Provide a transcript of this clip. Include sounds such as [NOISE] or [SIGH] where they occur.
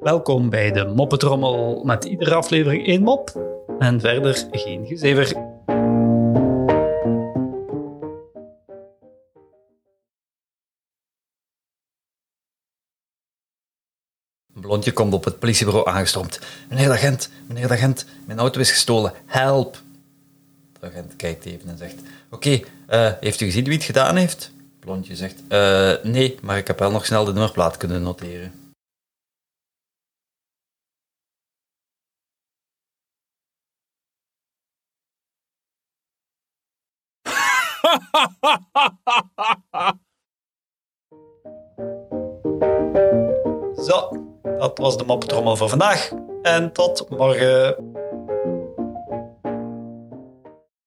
Welkom bij de Moppetrommel met iedere aflevering één mop en verder geen gezever. Blondje komt op het politiebureau aangestormd. Meneer de agent, meneer de agent, mijn auto is gestolen. Help! De agent kijkt even en zegt... Oké, eh, heeft u gezien wie het gedaan heeft? Blondje zegt... "Eh, nee, maar ik heb wel nog snel de nummerplaat kunnen noteren. [LAUGHS] Zo, dat was de Moppetrommel voor vandaag. En tot morgen.